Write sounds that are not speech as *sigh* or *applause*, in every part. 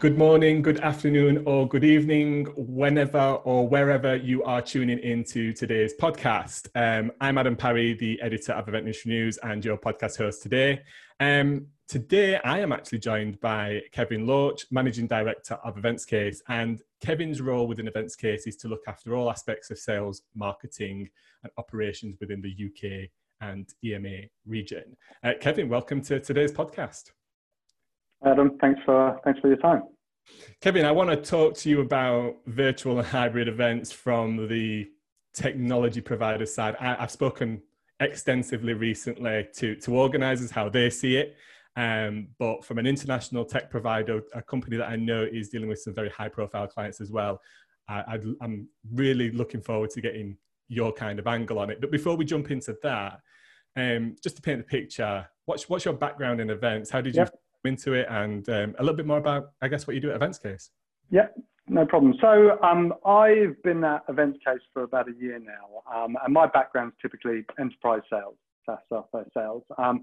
Good morning, good afternoon, or good evening, whenever or wherever you are tuning into today's podcast. Um, I'm Adam Parry, the editor of Event Industry News and your podcast host today. Um, today, I am actually joined by Kevin Loach, Managing Director of Events Case. And Kevin's role within Events Case is to look after all aspects of sales, marketing, and operations within the UK and EMEA region. Uh, Kevin, welcome to today's podcast. Adam, thanks for thanks for your time. Kevin, I want to talk to you about virtual and hybrid events from the technology provider side. I, have spoken extensively recently to to organisers how they see it, um, but from an international tech provider, a company that I know is dealing with some very high profile clients as well. I, I'm really looking forward to getting your kind of angle on it. But before we jump into that, um, just to paint the picture, what's what's your background in events? How did you into it and um, a little bit more about, I guess, what you do at Events Case. Yeah, no problem. So um, I've been at Events Case for about a year now, um, and my background is typically enterprise sales, SaaS software sales. Um,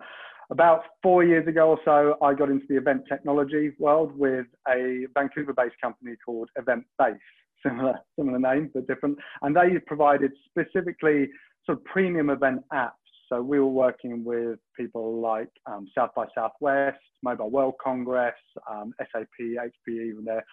about four years ago or so, I got into the event technology world with a Vancouver-based company called Event Base. Similar, similar name, but different. And they provided specifically sort of premium event apps so we were working with people like um, South by Southwest, Mobile World Congress, um, SAP, HPE, even their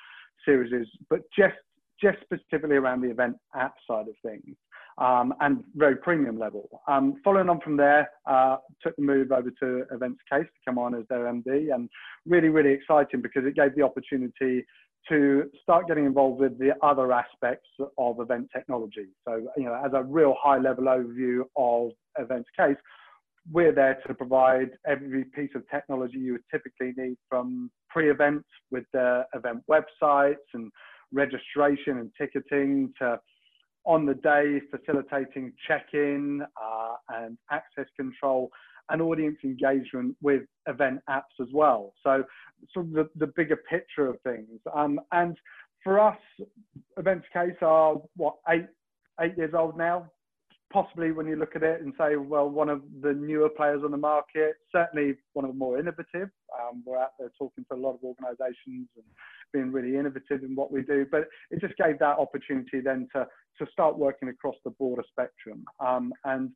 series, but just just specifically around the event app side of things, um, and very premium level. Um, following on from there, uh, took the move over to Events Case to come on as their MD, and really, really exciting because it gave the opportunity to start getting involved with the other aspects of event technology. So, you know, as a real high level overview of events case, we're there to provide every piece of technology you would typically need from pre-event with the event websites and registration and ticketing to on the day facilitating check-in uh, and access control and audience engagement with event apps as well. So sort of the, the bigger picture of things. Um, and for us, events case are what eight eight years old now. Possibly when you look at it and say, well, one of the newer players on the market, certainly one of the more innovative. Um, we're out there talking to a lot of organisations and being really innovative in what we do. But it just gave that opportunity then to to start working across the broader spectrum. Um, and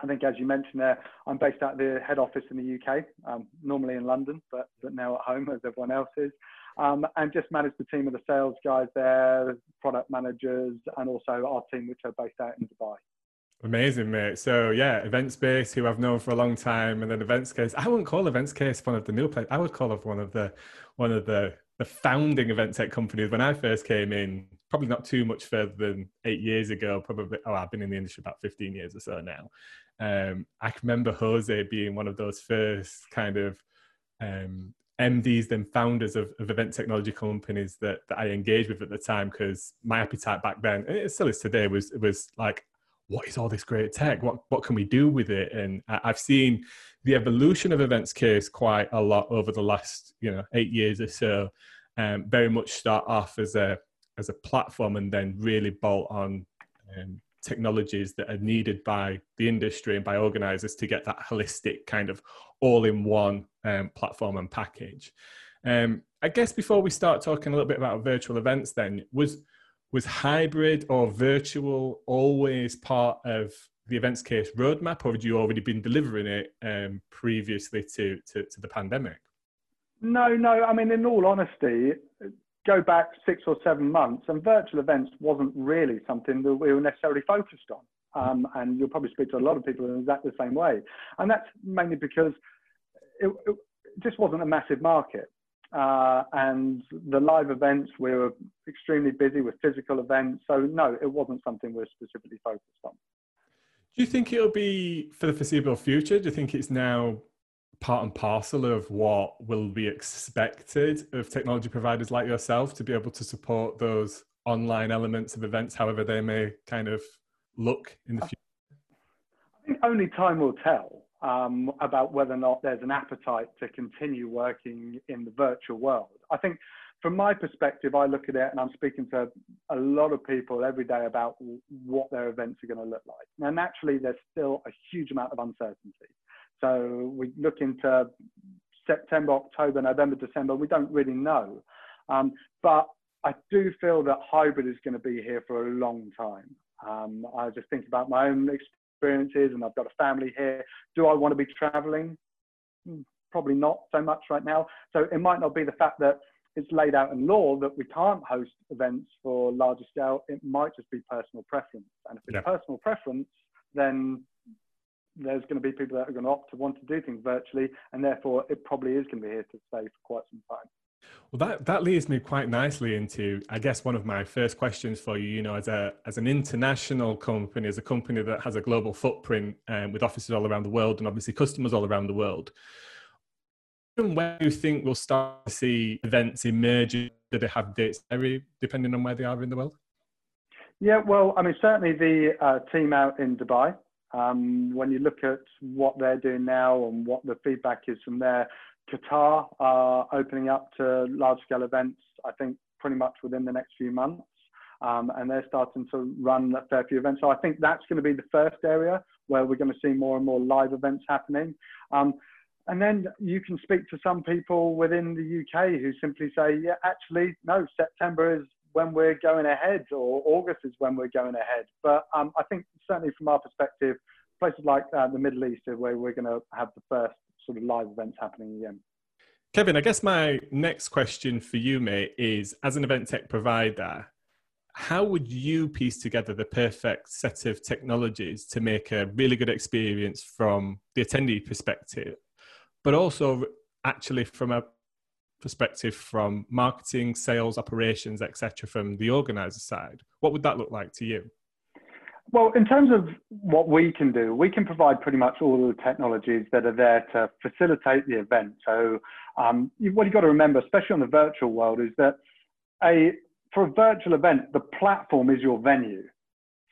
I think, as you mentioned there, I'm based at the head office in the UK, um, normally in London, but, but now at home as everyone else is. Um, and just manage the team of the sales guys there, product managers, and also our team, which are based out in Dubai. Amazing, mate. So yeah, Events Base, who I've known for a long time, and then Events Case. I wouldn't call Events Case one of the new players. I would call it one of the one of the the founding event tech companies. When I first came in, probably not too much further than eight years ago. Probably, oh, I've been in the industry about fifteen years or so now. Um, I remember Jose being one of those first kind of um, MDs, then founders of, of, event technology companies that, that I engaged with at the time because my appetite back then, and it still is today, was was like, what is all this great tech? What what can we do with it? And I've seen the evolution of events case quite a lot over the last you know eight years or so. Um, very much start off as a as a platform and then really bolt on um, technologies that are needed by the industry and by organizers to get that holistic kind of all-in-one um, platform and package. Um, I guess before we start talking a little bit about virtual events, then was was hybrid or virtual always part of the events case roadmap, or had you already been delivering it um, previously to, to, to the pandemic? No, no. I mean, in all honesty, go back six or seven months, and virtual events wasn't really something that we were necessarily focused on. Um, and you'll probably speak to a lot of people in exactly the same way. And that's mainly because it, it just wasn't a massive market. Uh, and the live events, we were extremely busy with physical events. So, no, it wasn't something we we're specifically focused on. Do you think it'll be for the foreseeable future? Do you think it's now part and parcel of what will be expected of technology providers like yourself to be able to support those online elements of events, however they may kind of look in the future? I think only time will tell um, about whether or not there's an appetite to continue working in the virtual world. I think from my perspective, I look at it and I'm speaking to a lot of people every day about what their events are going to look like. Now, naturally, there's still a huge amount of uncertainty. So we look into September, October, November, December. We don't really know. Um, but I do feel that hybrid is going to be here for a long time. Um, I just think about my own experiences, and I've got a family here. Do I want to be traveling? Hmm, probably not so much right now. So it might not be the fact that it's laid out in law that we can't host events for larger scale. It might just be personal preference. And if it's yeah. personal preference, then there's going to be people that are going to opt to want to do things virtually, and therefore it probably is going to be here to stay for quite some time. Well, that, that leads me quite nicely into, I guess, one of my first questions for you. You know, as a as an international company, as a company that has a global footprint um, with offices all around the world, and obviously customers all around the world, when do you think we'll start to see events emerging? They have dates vary depending on where they are in the world? Yeah, well, I mean, certainly the uh, team out in Dubai. Um, when you look at what they're doing now and what the feedback is from there, Qatar are opening up to large scale events, I think pretty much within the next few months. Um, and they're starting to run a fair few events. So I think that's going to be the first area where we're going to see more and more live events happening. Um, and then you can speak to some people within the UK who simply say, yeah, actually, no, September is when we're going ahead, or August is when we're going ahead. But um, I think certainly from our perspective, places like uh, the Middle East are where we're going to have the first sort of live events happening again. Kevin, I guess my next question for you, mate, is as an event tech provider, how would you piece together the perfect set of technologies to make a really good experience from the attendee perspective but also actually from a perspective from marketing, sales, operations, etc., from the organizer side, what would that look like to you? Well, in terms of what we can do, we can provide pretty much all the technologies that are there to facilitate the event. So, um, what you've got to remember, especially on the virtual world, is that a for a virtual event, the platform is your venue.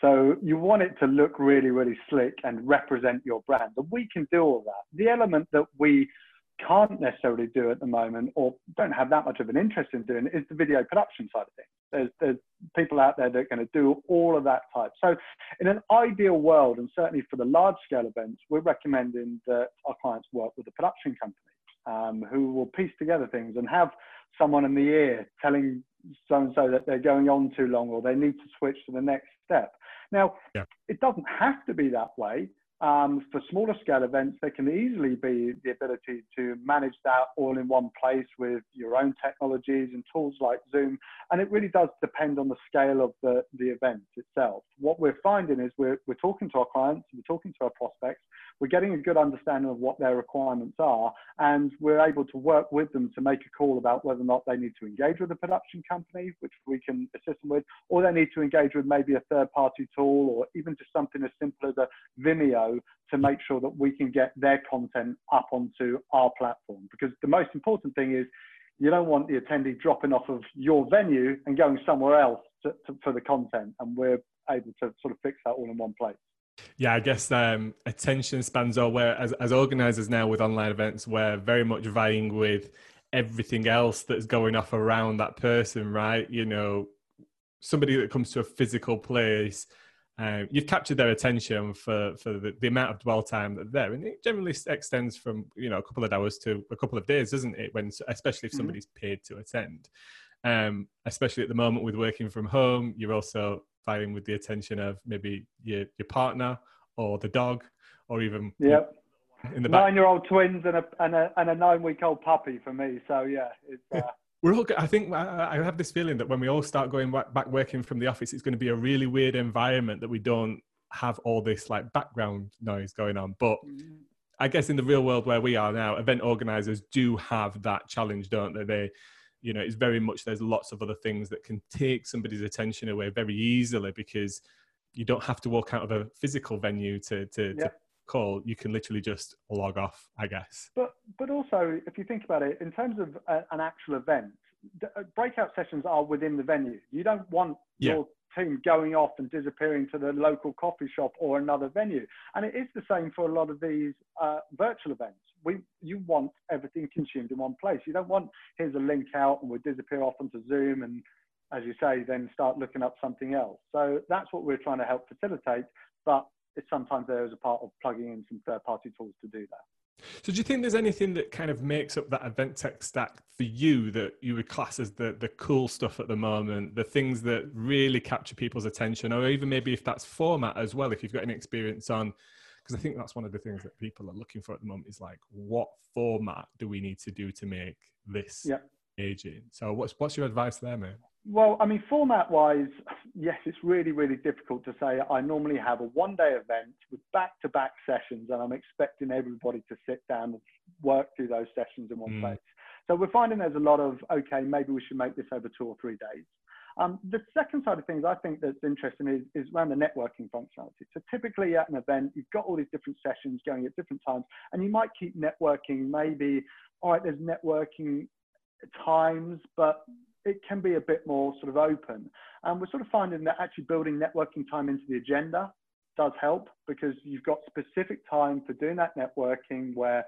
So you want it to look really, really slick and represent your brand. And we can do all that. The element that we can't necessarily do at the moment or don't have that much of an interest in doing is the video production side of things. There's, there's people out there that are going to do all of that type. So in an ideal world, and certainly for the large scale events, we're recommending that our clients work with a production company um, who will piece together things and have someone in the ear telling so and so that they're going on too long or they need to switch to the next step. Now, yeah. it doesn't have to be that way. Um, for smaller scale events, there can easily be the ability to manage that all in one place with your own technologies and tools like Zoom. And it really does depend on the scale of the, the event itself. What we're finding is we're, we're talking to our clients, we're talking to our prospects, we're getting a good understanding of what their requirements are, and we're able to work with them to make a call about whether or not they need to engage with a production company, which we can assist them with, or they need to engage with maybe a third party tool or even just something as simple as a Vimeo to make sure that we can get their content up onto our platform. Because the most important thing is you don't want the attendee dropping off of your venue and going somewhere else to, to, for the content. And we're able to sort of fix that all in one place. Yeah, I guess um, attention spans are where, as, as organizers now with online events, we're very much vying with everything else that's going off around that person, right? You know, somebody that comes to a physical place, um, you've captured their attention for, for the, the, amount of dwell time that they're there. And it generally extends from, you know, a couple of hours to a couple of days, doesn't it? When, especially if mm-hmm. somebody's mm-hmm. paid to attend. Um, especially at the moment with working from home, you're also fighting with the attention of maybe your, your partner or the dog or even yep. in the nine-year-old twins and a, and a, and a nine-week-old puppy for me. So yeah, it's, *laughs* uh... we're all. I think I have this feeling that when we all start going back working from the office, it's going to be a really weird environment that we don't have all this like background noise going on. But mm-hmm. I guess in the real world where we are now, event organizers do have that challenge, don't they? They you know it's very much there's lots of other things that can take somebody's attention away very easily because you don't have to walk out of a physical venue to to, to call you can literally just log off i guess but but also if you think about it in terms of a, an actual event uh, breakout sessions are within the venue you don't want yeah. your team going off and disappearing to the local coffee shop or another venue. And it is the same for a lot of these uh, virtual events. We, you want everything consumed in one place. You don't want here's a link out and we disappear off onto Zoom and, as you say, then start looking up something else. So that's what we're trying to help facilitate. But it's sometimes there is a part of plugging in some third-party tools to do that. So do you think there's anything that kind of makes up that event tech stack for you that you would class as the the cool stuff at the moment, the things that really capture people's attention, or even maybe if that's format as well, if you've got any experience on because I think that's one of the things that people are looking for at the moment is like what format do we need to do to make this yeah. Engaging? So what's what's your advice there, man? Well, I mean, format wise, yes, it's really, really difficult to say. I normally have a one day event with back to back sessions, and I'm expecting everybody to sit down and work through those sessions in one mm. place. So we're finding there's a lot of, okay, maybe we should make this over two or three days. Um, the second side of things I think that's interesting is, is around the networking functionality. So typically at an event, you've got all these different sessions going at different times, and you might keep networking maybe, all right, there's networking times, but it can be a bit more sort of open. And we're sort of finding that actually building networking time into the agenda does help because you've got specific time for doing that networking where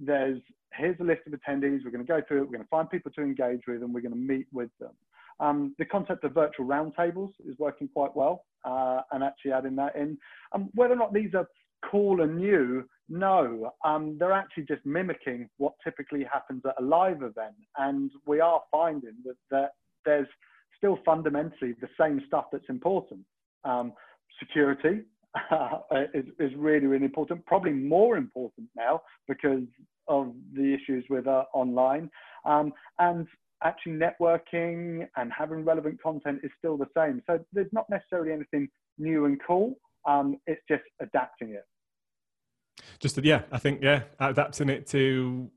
there's here's a list of attendees, we're going to go through it, we're going to find people to engage with, and we're going to meet with them. Um, the concept of virtual roundtables is working quite well, uh, and actually adding that in. Um, whether or not these are cool and new, no, um, they're actually just mimicking what typically happens at a live event. And we are finding that, that there's still fundamentally the same stuff that's important. Um, security *laughs* uh, is, is really, really important, probably more important now because of the issues with uh, online. Um, and actually networking and having relevant content is still the same. So there's not necessarily anything new and cool. Um, it's just adapting it. Just yeah, I think yeah, adapting it to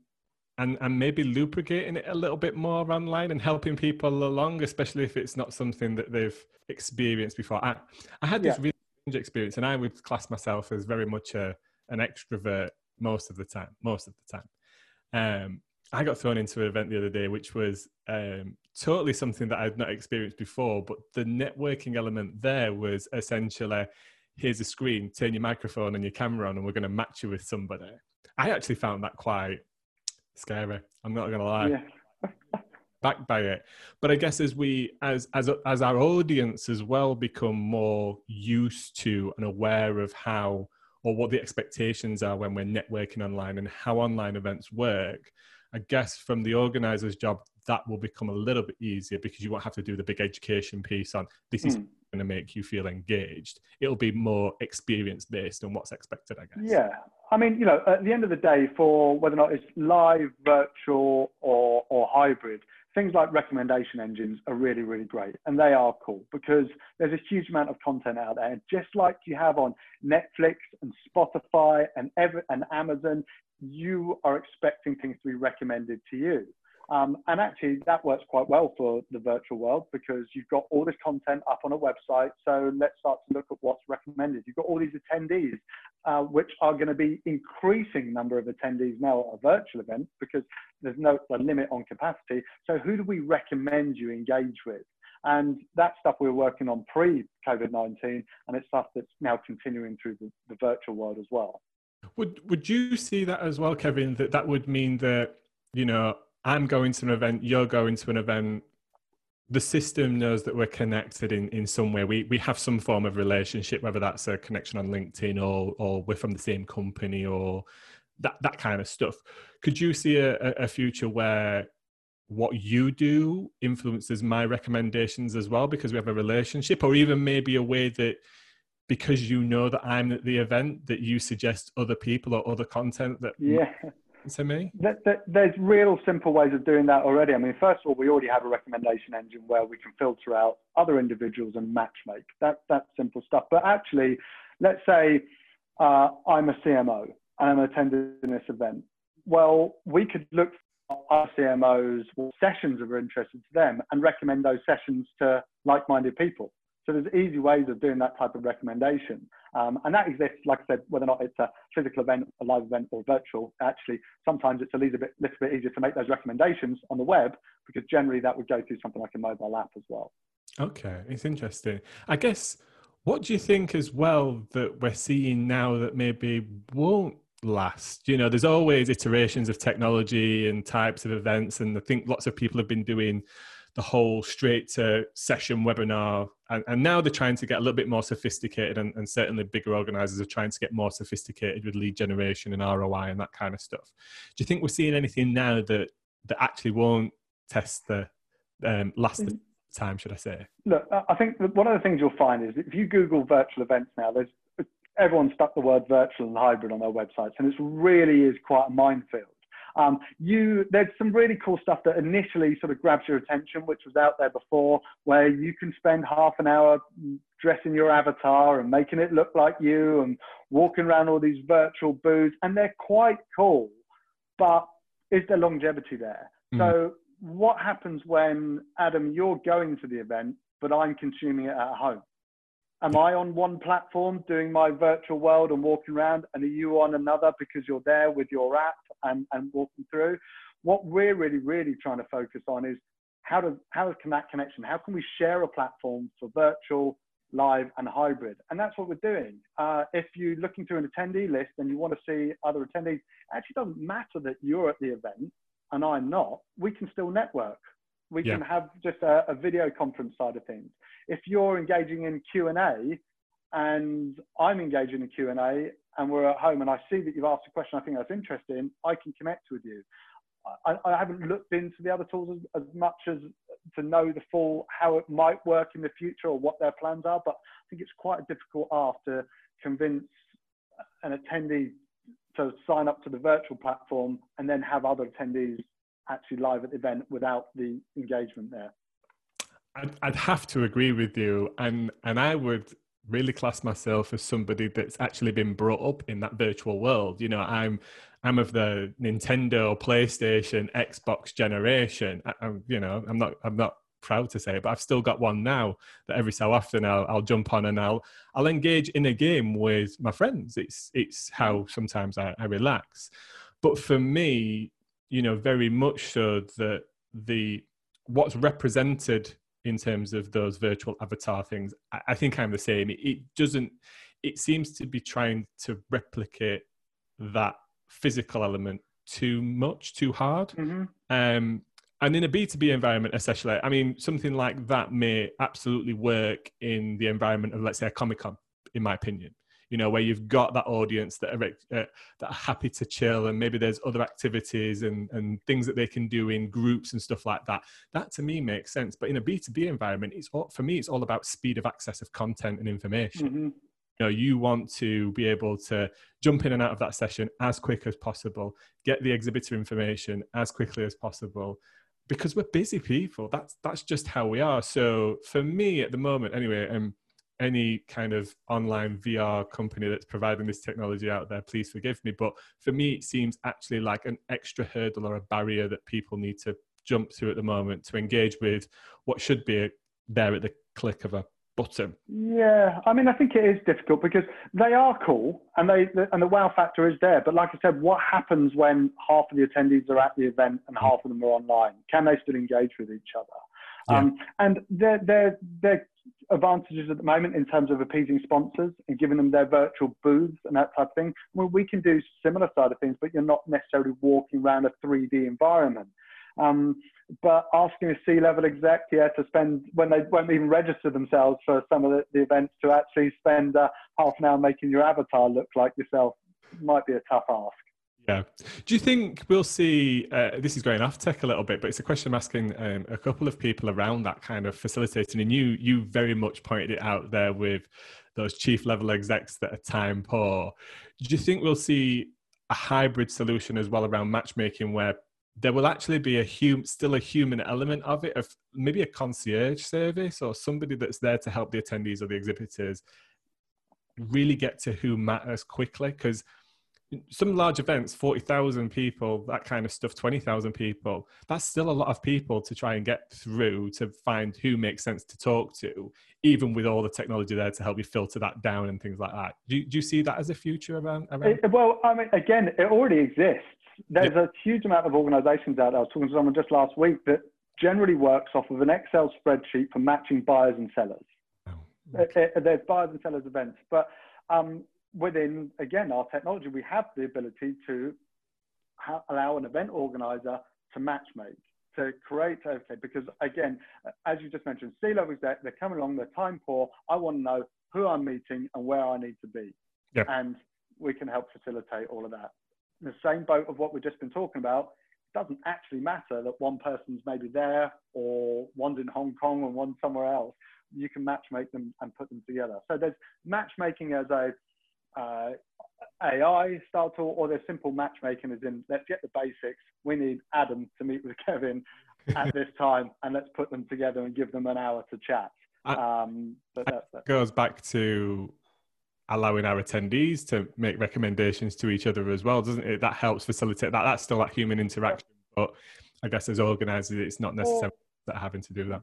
and and maybe lubricating it a little bit more online and helping people along, especially if it's not something that they've experienced before. I I had this yeah. really strange experience, and I would class myself as very much a an extrovert most of the time. Most of the time. Um, I got thrown into an event the other day, which was um, totally something that I'd not experienced before. But the networking element there was essentially here's a screen, turn your microphone and your camera on, and we're going to match you with somebody. I actually found that quite scary. I'm not going to lie. Yeah. *laughs* Backed by it, but I guess as we, as as as our audience as well, become more used to and aware of how or what the expectations are when we're networking online and how online events work, I guess from the organizer's job, that will become a little bit easier because you won't have to do the big education piece on this is mm. Going to make you feel engaged. It'll be more experience based on what's expected, I guess. Yeah. I mean, you know, at the end of the day, for whether or not it's live, virtual, or, or hybrid, things like recommendation engines are really, really great. And they are cool because there's a huge amount of content out there. And just like you have on Netflix and Spotify and, Ever- and Amazon, you are expecting things to be recommended to you. Um, and actually, that works quite well for the virtual world because you've got all this content up on a website. So let's start to look at what's recommended. You've got all these attendees, uh, which are going to be increasing number of attendees now at a virtual event because there's no limit on capacity. So who do we recommend you engage with? And that stuff we are working on pre COVID 19, and it's stuff that's now continuing through the, the virtual world as well. Would would you see that as well, Kevin? That that would mean that you know I'm going to an event, you're going to an event. The system knows that we're connected in, in some way. We we have some form of relationship, whether that's a connection on LinkedIn or or we're from the same company or that that kind of stuff. Could you see a, a future where what you do influences my recommendations as well because we have a relationship, or even maybe a way that because you know that I'm at the event that you suggest other people or other content that yeah to me? There's real simple ways of doing that already. I mean, first of all, we already have a recommendation engine where we can filter out other individuals and matchmake. That, that's simple stuff. But actually, let's say uh, I'm a CMO and I'm attending this event. Well, we could look for our CMOs, what sessions that are interested to them, and recommend those sessions to like-minded people. So there's easy ways of doing that type of recommendation. Um, and that exists, like I said, whether or not it's a physical event, a live event, or virtual. Actually, sometimes it's a little bit, little bit easier to make those recommendations on the web because generally that would go through something like a mobile app as well. Okay, it's interesting. I guess, what do you think as well that we're seeing now that maybe won't last? You know, there's always iterations of technology and types of events, and I think lots of people have been doing the whole straight to session webinar. And, and, now they're trying to get a little bit more sophisticated, and, and certainly bigger organizers are trying to get more sophisticated with lead generation and ROI and that kind of stuff. Do you think we're seeing anything now that, that actually won't test the um, last the time, should I say? Look, I think one of the things you'll find is if you Google virtual events now, there's everyone stuck the word virtual and hybrid on their websites, and it really is quite a minefield. Um, you, there's some really cool stuff that initially sort of grabs your attention, which was out there before, where you can spend half an hour dressing your avatar and making it look like you and walking around all these virtual booths, and they're quite cool. But is there longevity there? Mm. So, what happens when Adam, you're going to the event, but I'm consuming it at home? Am I on one platform doing my virtual world and walking around, and are you on another because you're there with your app and, and walking through? What we're really, really trying to focus on is how does how can that connection? How can we share a platform for virtual, live, and hybrid? And that's what we're doing. Uh, if you're looking through an attendee list and you want to see other attendees, it actually doesn't matter that you're at the event and I'm not. We can still network. We yeah. can have just a, a video conference side of things if you're engaging in Q&A and I'm engaging in Q&A and we're at home and I see that you've asked a question I think that's interesting, I can connect with you. I, I haven't looked into the other tools as, as, much as to know the full how it might work in the future or what their plans are, but I think it's quite a difficult ask to convince an attendee to sign up to the virtual platform and then have other attendees actually live at the event without the engagement there. I'd, I'd have to agree with you, and and I would really class myself as somebody that's actually been brought up in that virtual world. You know, I'm I'm of the Nintendo, PlayStation, Xbox generation. I, am you know, I'm not I'm not proud to say it, but I've still got one now that every so often I'll, I'll jump on and I'll I'll engage in a game with my friends. It's it's how sometimes I, I relax. But for me, you know, very much so that the what's represented in terms of those virtual avatar things. I, I think I'm the same. It, it, doesn't. It seems to be trying to replicate that physical element too much, too hard. Mm-hmm. Um, and in a B2B environment, especially, I mean, something like that may absolutely work in the environment of, let's say, a Comic Con, in my opinion you know where you've got that audience that are uh, that are happy to chill and maybe there's other activities and and things that they can do in groups and stuff like that. That to me makes sense. But in a b2b environment it's all, for me it's all about speed of access of content and information. Mm-hmm. you know you want to be able to jump in and out of that session as quick as possible get the exhibitor information as quickly as possible because we're busy people. That's that's just how we are. So for me at the moment anyway um any kind of online VR company that's providing this technology out there, please forgive me. But for me, it seems actually like an extra hurdle or a barrier that people need to jump through at the moment to engage with what should be there at the click of a button. Yeah, I mean, I think it is difficult because they are cool and they and the wow factor is there. But like I said, what happens when half of the attendees are at the event and half of them are online? Can they still engage with each other? Yeah. Um, and they're, they're, they're advantages at the moment in terms of appeasing sponsors and giving them their virtual booths and that type of thing. Well, we can do similar side of things, but you're not necessarily walking around a 3D environment. Um, but asking a C-level exec, yeah, to spend when they won't even register themselves for some of the, the events to actually spend uh, half an hour making your avatar look like yourself might be a tough ask. Yeah. Do you think we'll see? Uh, this is going off tech a little bit, but it's a question I'm asking um, a couple of people around that kind of facilitating. And you, you very much pointed it out there with those chief level execs that are time poor. Do you think we'll see a hybrid solution as well around matchmaking where there will actually be a hum, still a human element of it, of maybe a concierge service or somebody that's there to help the attendees or the exhibitors really get to who matters quickly? Because some large events 40,000 people that kind of stuff 20,000 people that's still a lot of people to try and get through to find who makes sense to talk to even with all the technology there to help you filter that down and things like that. Do you, do you see that as a future around, around? It, well i mean again it already exists. There's a huge amount of organizations out there. I was talking to someone just last week that generally works off of an excel spreadsheet for matching buyers and sellers. Oh, okay. there's buyers and sellers events. But um, within, again, our technology, we have the ability to ha- allow an event organizer to matchmake. to create okay because again as you just mentioned c-level exec they're coming along they're time poor i want to know who i'm meeting and where i need to be yeah. and we can help facilitate all of that in the same boat of what we've just been talking about it doesn't actually matter that one person's maybe there or one's in hong kong and one's somewhere else you can match make them and put them together so there's matchmaking as a uh, AI style tool or there's simple matchmaking as in let's get the basics. We need Adam to meet with *laughs* Kevin at this time and let's put them together and give them an hour to chat. Um, but that, that goes back to allowing our attendees to make recommendations to each other as well, doesn't it? That helps facilitate that. That's still that human interaction, but I guess as organisers, it's not necessarily that having to do that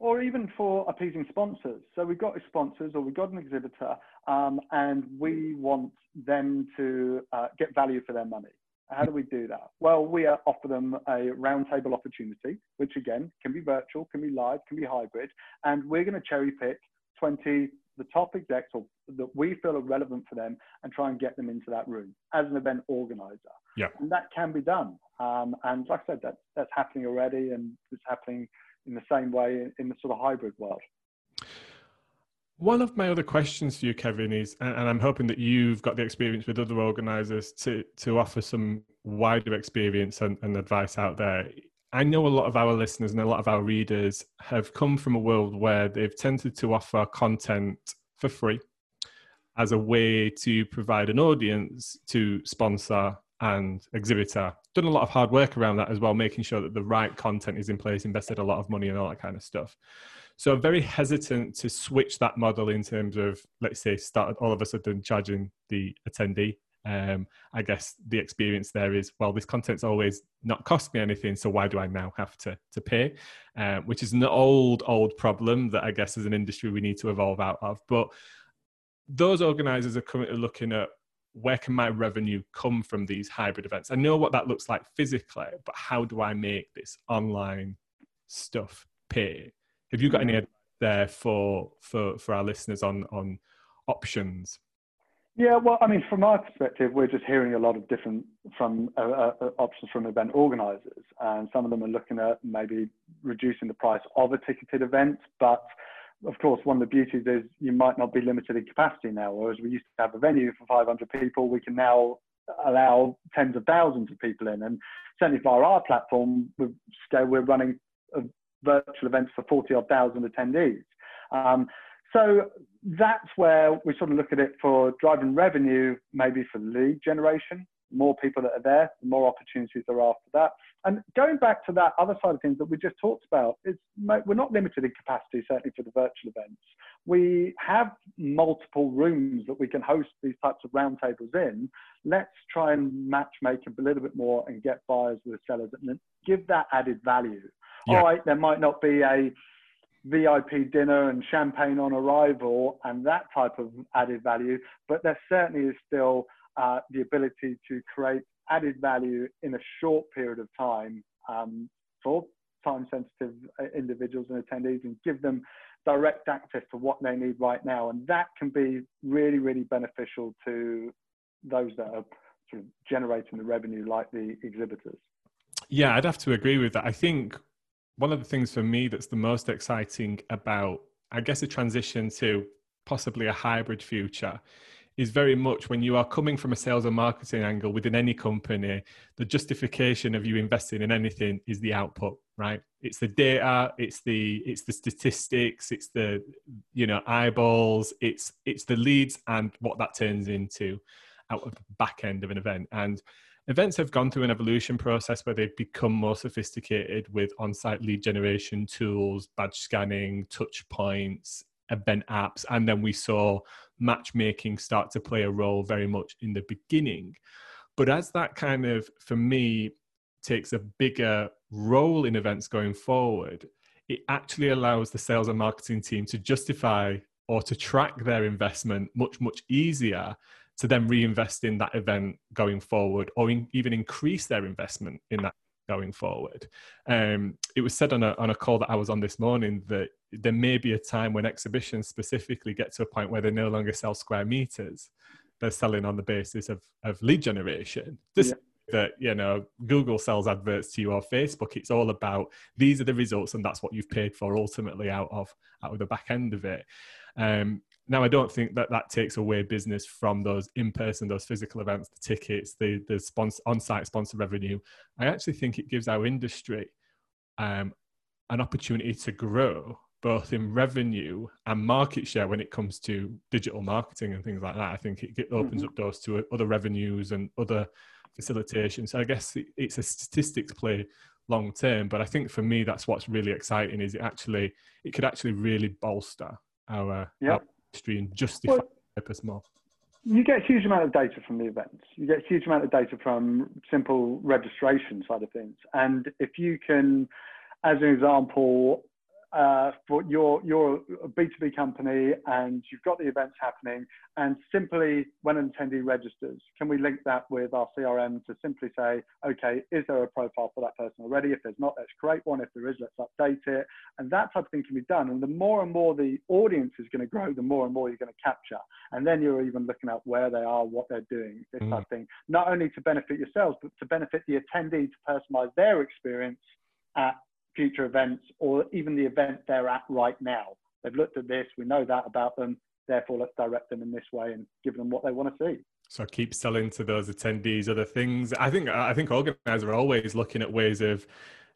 or even for appeasing sponsors. So we've got sponsors or we've got an exhibitor um, and we want them to uh, get value for their money. How do we do that? Well, we uh, offer them a roundtable opportunity, which again can be virtual, can be live, can be hybrid, and we're going to cherry pick 20 the top execs or, that we feel are relevant for them and try and get them into that room as an event organizer. Yeah. And that can be done. Um, and like I said, that, that's happening already and it's happening in the same way in the sort of hybrid world. One of my other questions for you, Kevin, is, and I'm hoping that you've got the experience with other organisers to to offer some wider experience and, and advice out there. I know a lot of our listeners and a lot of our readers have come from a world where they've tended to offer content for free as a way to provide an audience to sponsor and exhibitor. Done a lot of hard work around that as well, making sure that the right content is in place, invested a lot of money and all that kind of stuff. So very hesitant to switch that model in terms of, let's say, start all of a sudden charging the attendee. Um, I guess the experience there is, well, this content's always not cost me anything, so why do I now have to to pay? Um, which is an old, old problem that I guess as an industry we need to evolve out of. But those organisers are currently looking at where can my revenue come from these hybrid events? I know what that looks like physically, but how do I make this online stuff pay? Have you got any advice there for for for our listeners on on options? Yeah, well, I mean, from my perspective, we're just hearing a lot of different from uh, uh, uh options from event organisers, and some of them are looking at maybe reducing the price of a ticketed event, but of course, one of the beauties is you might not be limited in capacity now. Whereas we used to have a venue for 500 people, we can now allow tens of thousands of people in. And certainly via our platform, we're, running virtual events for 40 odd thousand attendees. Um, so that's where we sort of look at it for driving revenue, maybe for lead generation. More people that are there, the more opportunities there are for that. And going back to that other side of things that we just talked about, it's, we're not limited in capacity, certainly for the virtual events. We have multiple rooms that we can host these types of roundtables in. Let's try and match make a little bit more and get buyers with sellers and give that added value. Yeah. All right, there might not be a VIP dinner and champagne on arrival and that type of added value, but there certainly is still uh, the ability to create added value in a short period of time um, for time sensitive uh, individuals and attendees and give them direct access to what they need right now. And that can be really, really beneficial to those that are sort of generating the revenue, like the exhibitors. Yeah, I'd have to agree with that. I think one of the things for me that's the most exciting about, I guess, a transition to possibly a hybrid future is very much when you are coming from a sales and marketing angle within any company, the justification of you investing in anything is the output, right? It's the data, it's the it's the statistics, it's the you know eyeballs, it's it's the leads and what that turns into out of the back end of an event. And events have gone through an evolution process where they've become more sophisticated with on-site lead generation tools, badge scanning, touch points, event apps, and then we saw matchmaking start to play a role very much in the beginning. But as that kind of, for me, takes a bigger role in events going forward, it actually allows the sales and marketing team to justify or to track their investment much, much easier to then reinvest in that event going forward or in, even increase their investment in that going forward. Um, it was said on a, on a call that I was on this morning that there may be a time when exhibitions specifically get to a point where they no longer sell square meters. They're selling on the basis of, of lead generation. This, yeah. that you know google sells adverts to you or facebook it's all about these are the results and that's what you've paid for ultimately out of out of the back end of it um, now i don't think that that takes away business from those in person those physical events the tickets the the sponsor on-site sponsor revenue i actually think it gives our industry um, an opportunity to grow both in revenue and market share when it comes to digital marketing and things like that. I think it, opens mm-hmm. up doors to other revenues and other facilitation. So I guess it's a statistics play long term, but I think for me that's what's really exciting is it actually it could actually really bolster our, yep. our industry and justify well, purpose more. You get a huge amount of data from the events. You get a huge amount of data from simple registration side of things. And if you can, as an example, uh, for your your B2B company and you've got the events happening and simply when an attendee registers, can we link that with our CRM to simply say, okay, is there a profile for that person already? If there's not, let's create one. If there is, let's update it. And that type of thing can be done. And the more and more the audience is going to grow, the more and more you're going to capture. And then you're even looking at where they are, what they're doing, this mm. type of thing, not only to benefit yourselves, but to benefit the attendee to personalize their experience at future events or even the event they're at right now. They've looked at this, we know that about them, therefore let's direct them in this way and give them what they want to see. So keep selling to those attendees other things. I think I think organizers are always looking at ways of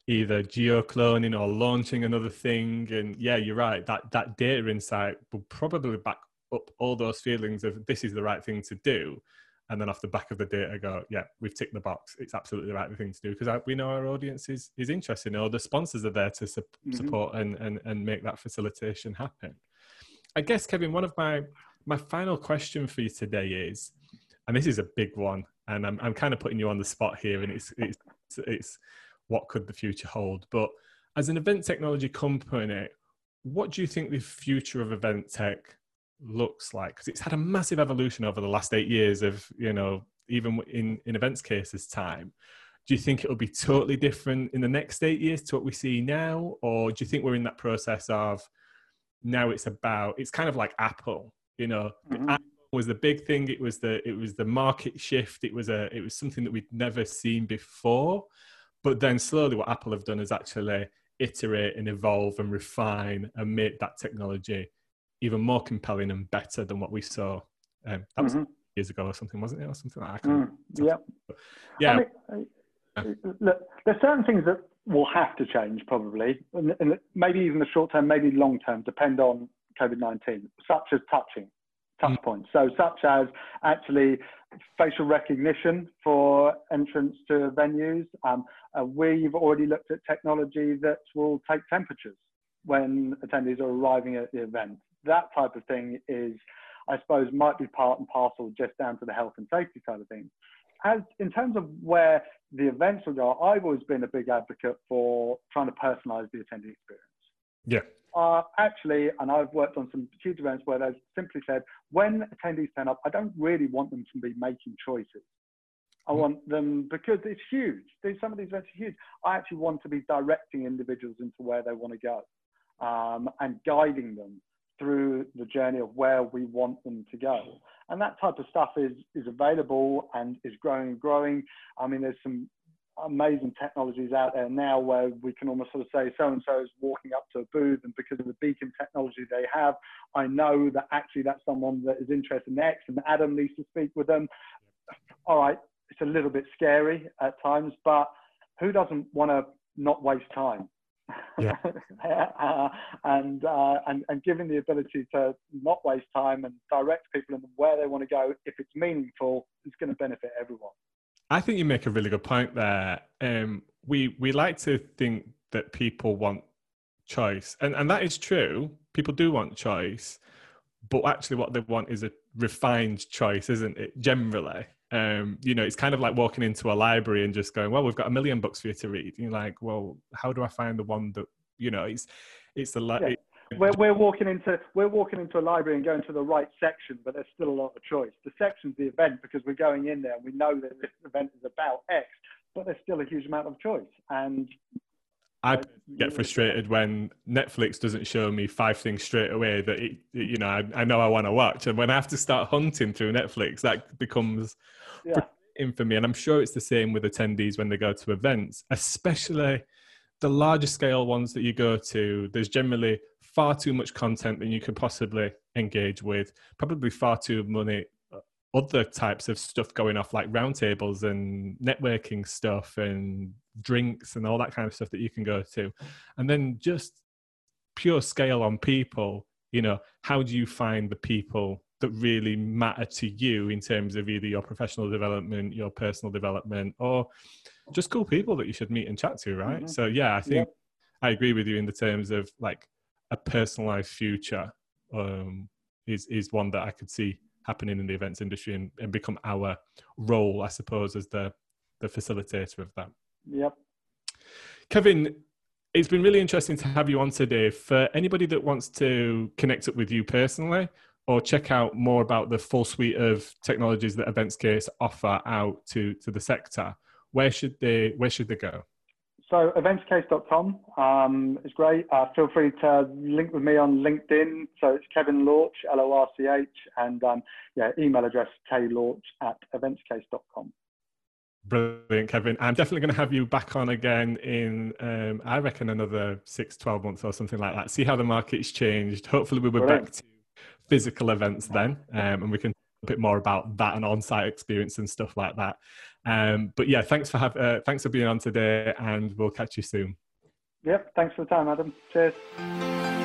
either geo cloning or launching another thing. And yeah, you're right. That that data insight will probably back up all those feelings of this is the right thing to do and then off the back of the data go yeah we've ticked the box. It's absolutely the right thing to do. Because we know our audience is, is interested or the sponsors are there to su- mm-hmm. support and, and and make that facilitation happen. I guess kevin one of my my final question for you today is and this is a big one and i'm, I'm kind of putting you on the spot here and it's it's it's what could the future hold but as an event technology company what do you think the future of event tech looks like because it's had a massive evolution over the last eight years of you know even in in events cases time. Do you think it'll be totally different in the next eight years to what we see now? Or do you think we're in that process of now it's about it's kind of like apple you know? Mm-hmm. apple was the big thing. It was the it was the market shift. It was a it was something that we'd never seen before. But then slowly what apple have done is actually iterate and evolve and refine and make that technology even more compelling and better than what we saw. Um, that was mm-hmm. years ago or something, wasn't it, or something like that? Mm, yeah, yeah. I mean, look, there's certain things that will have to change probably, and, and maybe even the short term, maybe long term, depend on COVID nineteen, such as touching touch mm. points. So, such as actually facial recognition for entrance to venues. Um, uh, we've already looked at technology that will take temperatures when attendees are arriving at the event that type of thing is, I suppose, might be part and parcel just down to the health and safety side of things. As in terms of where the events will go, I've always been a big advocate for trying to personalize the attendee experience. Yeah. Uh, actually, and I've worked on some huge events where they've simply said, when attendees turn up, I don't really want them to be making choices. I mm. want them because it's huge. Some of these events are huge. I actually want to be directing individuals into where they want to go um, and guiding them through the journey of where we want them to go. And that type of stuff is, is available and is growing and growing. I mean, there's some amazing technologies out there now where we can almost sort of say so and so is walking up to a booth and because of the beacon technology they have i know that actually that's someone that is interested in x and adam needs to speak with them all right it's a little bit scary at times but who doesn't want to not waste time yeah. uh, *laughs* and, uh, and and giving the ability to not waste time and direct people in where they want to go if it's meaningful it's going to benefit everyone. I think you make a really good point there. Um, we we like to think that people want choice and and that is true. People do want choice but actually what they want is a refined choice isn't it generally um, you know, it's kind of like walking into a library and just going, well, we've got a million books for you to read. And you're like, well, how do I find the one that, you know, it's, it's the, li- yeah. we're, we're walking into we're walking into a library and going to the right section, but there's still a lot of choice. The section's the event because we're going in there and we know that this event is about X, but there's still a huge amount of choice. And I get frustrated when Netflix doesn't show me five things straight away that it, you know I, I know I want to watch, and when I have to start hunting through Netflix, that becomes yeah. in for me, and I'm sure it's the same with attendees when they go to events, especially the larger scale ones that you go to. There's generally far too much content than you could possibly engage with. Probably far too many uh, other types of stuff going off, like roundtables and networking stuff and drinks and all that kind of stuff that you can go to. And then just pure scale on people, you know, how do you find the people that really matter to you in terms of either your professional development, your personal development, or just cool people that you should meet and chat to, right? Mm-hmm. So yeah, I think I agree with you in the terms of like a personalized future um, is is one that I could see happening in the events industry and, and become our role, I suppose, as the the facilitator of that. Yep. Kevin, it's been really interesting to have you on today. For anybody that wants to connect up with you personally or check out more about the full suite of technologies that EventsCase offer out to, to the sector, where should they where should they go? So eventscase.com um, is great. Uh, feel free to link with me on LinkedIn. So it's Kevin Lorch, L-O-R-C-H, and um, yeah, email address klorch at eventscase.com. Brilliant, Kevin. I'm definitely going to have you back on again in, um, I reckon, another six, 12 months or something like that. See how the market's changed. Hopefully, we will be back to physical events then, um, and we can a bit more about that and on-site experience and stuff like that. Um, but yeah, thanks for have, uh, thanks for being on today, and we'll catch you soon. Yep, thanks for the time, Adam. Cheers.